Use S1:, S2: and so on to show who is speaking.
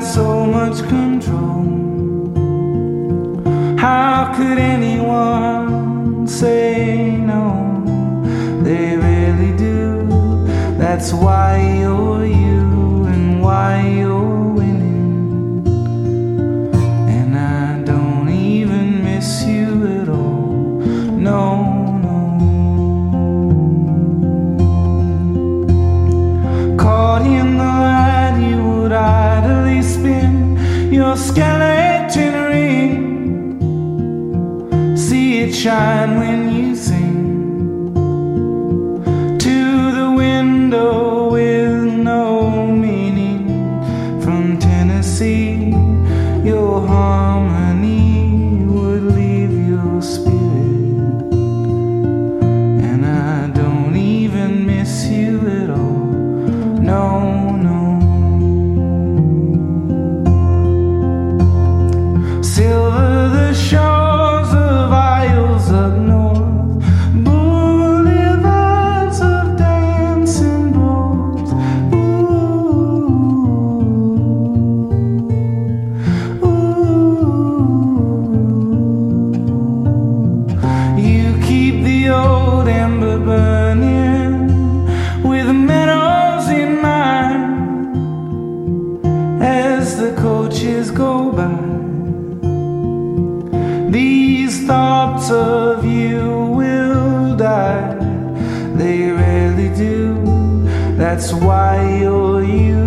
S1: much control. How could anyone say no? They really do. That's why you're you and why you're winning. And I don't even miss you at all. No, your skeleton ring. See it shine when you sing to the window with no meaning from Tennessee. Your harmony would leave your spirit, and I don't even miss you at all. No, thoughts of you will die. They rarely do. That's why you're you